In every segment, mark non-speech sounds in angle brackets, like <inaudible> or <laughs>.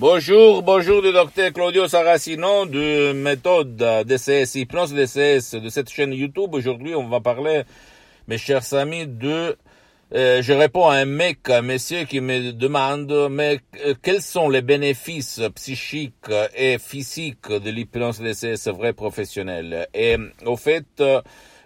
Bonjour, bonjour du docteur Claudio Saracino de méthode DCS, hypnose DCS de cette chaîne YouTube. Aujourd'hui, on va parler, mes chers amis, de... Euh, je réponds à un mec, un monsieur qui me demande, mais euh, quels sont les bénéfices psychiques et physiques de l'hypnose DCS vrai professionnel? Et au fait,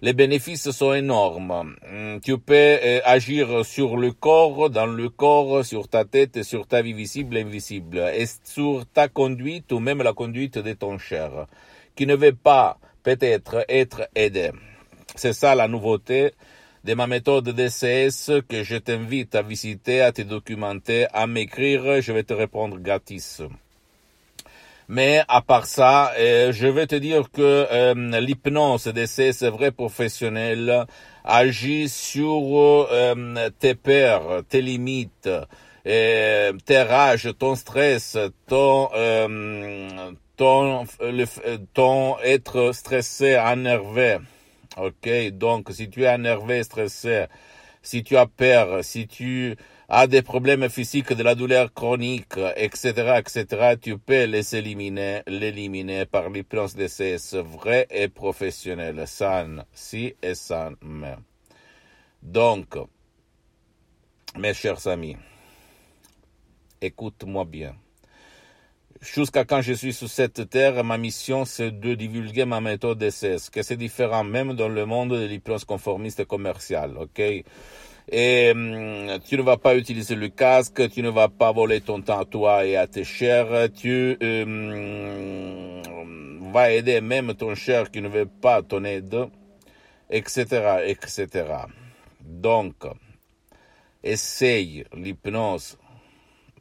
les bénéfices sont énormes. Hmm, tu peux euh, agir sur le corps, dans le corps, sur ta tête, sur ta vie visible et invisible, et sur ta conduite ou même la conduite de ton cher, qui ne veut pas peut-être être aidé. C'est ça la nouveauté de ma méthode DCS que je t'invite à visiter, à te documenter, à m'écrire, je vais te répondre gratis. Mais à part ça, euh, je vais te dire que euh, l'hypnose d'essai, c'est vrai professionnel, agit sur euh, tes peurs, tes limites, tes rages, ton stress, ton ton, ton être stressé, énervé. Ok, donc si tu es énervé, stressé, si tu as peur, si tu a des problèmes physiques, de la douleur chronique, etc., etc., tu peux les éliminer, l'éliminer par l'hypnose DCS vrai et professionnel, san, si et san, mais. Donc, mes chers amis, écoute-moi bien. Jusqu'à quand je suis sur cette terre, ma mission c'est de divulguer ma méthode DCS, que c'est différent même dans le monde de l'hypnose conformiste commerciale, ok? et hum, tu ne vas pas utiliser le casque, tu ne vas pas voler ton temps à toi et à tes chers, tu hum, vas aider même ton cher qui ne veut pas ton aide, etc., etc. Donc, essaye l'hypnose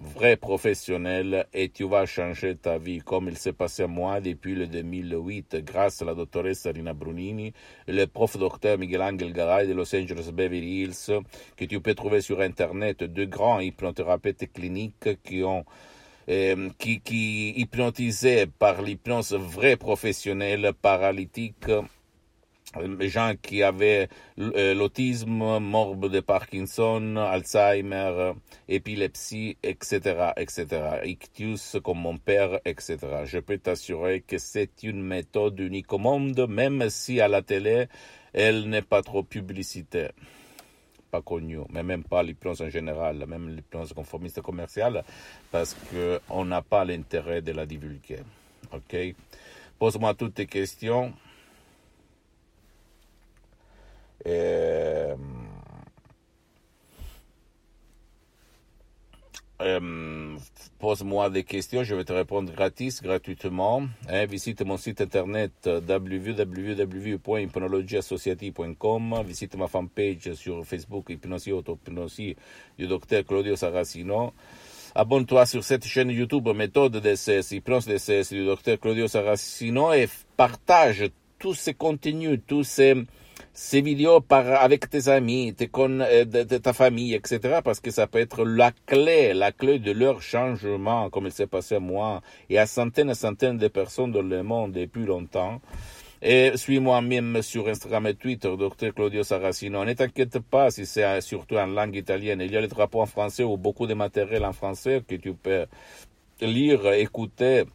vrai professionnel et tu vas changer ta vie comme il s'est passé à moi depuis le 2008 grâce à la doctoresse Rina Brunini le prof docteur Miguel Angel Garay de Los Angeles Beverly Hills que tu peux trouver sur internet deux grands hypnothérapeutes cliniques qui ont euh, qui, qui hypnotisaient par l'hypnose vrai professionnelle paralytique les gens qui avaient euh, l'autisme, morbe de Parkinson, Alzheimer, épilepsie, etc., etc., ictus comme mon père, etc. Je peux t'assurer que c'est une méthode unique au monde, même si à la télé, elle n'est pas trop publicité, pas connue, mais même pas l'hypnose en général, même l'hypnose conformiste commerciale, parce qu'on n'a pas l'intérêt de la divulguer. Ok? Pose-moi toutes tes questions. Euh, euh, pose-moi des questions, je vais te répondre gratis, gratuitement. Hein, visite mon site internet www.hypnologieassociative.com. Visite ma fanpage sur Facebook, Hypnosie Auto-Hypnosie du docteur Claudio Saracino. Abonne-toi sur cette chaîne YouTube Méthode DCS, Hypnose DCS du docteur Claudio Saracino et partage tous ces contenus, tous ces ces vidéos par, avec tes amis, tes euh, de, ta famille, etc. Parce que ça peut être la clé, la clé de leur changement, comme il s'est passé à moi et à centaines et centaines de personnes dans le monde depuis longtemps. Et suis-moi même sur Instagram et Twitter, Dr Claudio Saracino. Ne t'inquiète pas si c'est surtout en langue italienne. Il y a les drapeaux en français ou beaucoup de matériel en français que tu peux lire, écouter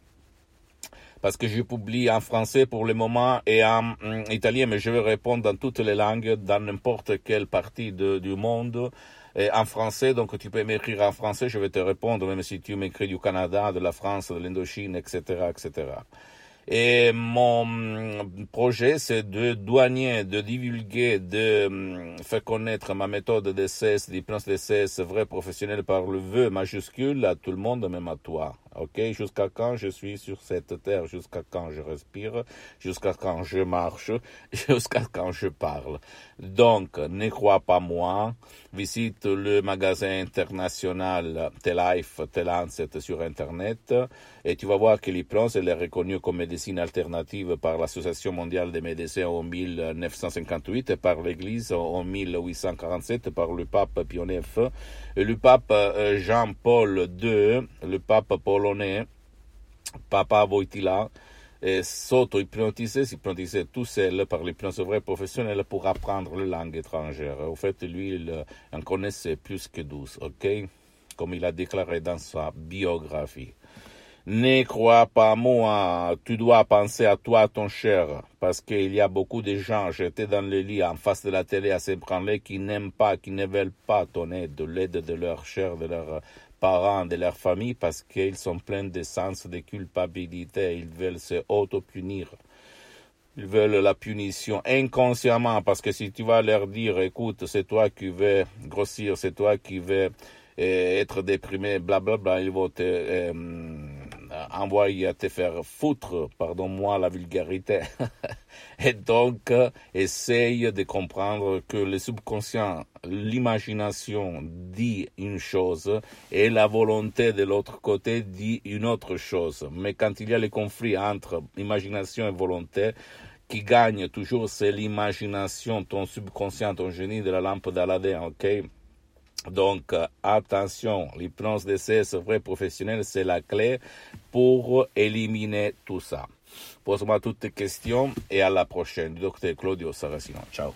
parce que je publie en français pour le moment et en, mm, italien, mais je vais répondre dans toutes les langues, dans n'importe quelle partie du monde. Et en français, donc tu peux m'écrire en français, je vais te répondre, même si tu m'écris du Canada, de la France, de l'Indochine, etc., etc. Et mon mm, projet, c'est de douanier, de divulguer, de mm, faire connaître ma méthode d'essai, d'hypnose d'essai, vrai professionnel par le vœu majuscule à tout le monde, même à toi. Ok, jusqu'à quand je suis sur cette terre, jusqu'à quand je respire, jusqu'à quand je marche, <laughs> jusqu'à quand je parle? Donc, ne crois pas moi, visite le magasin international T-Life, T-Lancet sur Internet, et tu vas voir que l'hypnose est reconnue comme médecine alternative par l'Association mondiale des médecins en 1958, par l'Église en 1847, par le pape et le pape euh, Jean-Paul II, le pape Paul Papa Voitila, s'auto-hypnotisait, s'hypnotisait tout seul par l'hypnose vraie professionnelle pour apprendre les langues étrangères. En fait, lui, il en connaissait plus que douze, ok? Comme il a déclaré dans sa biographie. Ne crois pas moi, tu dois penser à toi, ton cher, parce qu'il y a beaucoup de gens jetés dans le lit en face de la télé à s'ébranler qui n'aiment pas, qui ne veulent pas ton aide, l'aide de leur chair, de leurs parents, de leur famille, parce qu'ils sont pleins de sens de culpabilité, ils veulent se auto-punir. Ils veulent la punition inconsciemment parce que si tu vas leur dire, écoute, c'est toi qui veux grossir, c'est toi qui veux euh, être déprimé, blablabla, bla, bla, ils vont te euh, envoyer à te faire foutre, pardon-moi la vulgarité. <laughs> Et donc, essaye de comprendre que le subconscient, l'imagination dit une chose et la volonté de l'autre côté dit une autre chose. Mais quand il y a le conflit entre imagination et volonté, qui gagne toujours, c'est l'imagination, ton subconscient, ton génie de la lampe d'Aladin, ok? Donc, attention, l'hypnose d'essai, c'est vrai professionnel, c'est la clé pour éliminer tout ça. Pose-moi toutes tes questions et à la prochaine. Docteur Claudio Saracino. Ciao.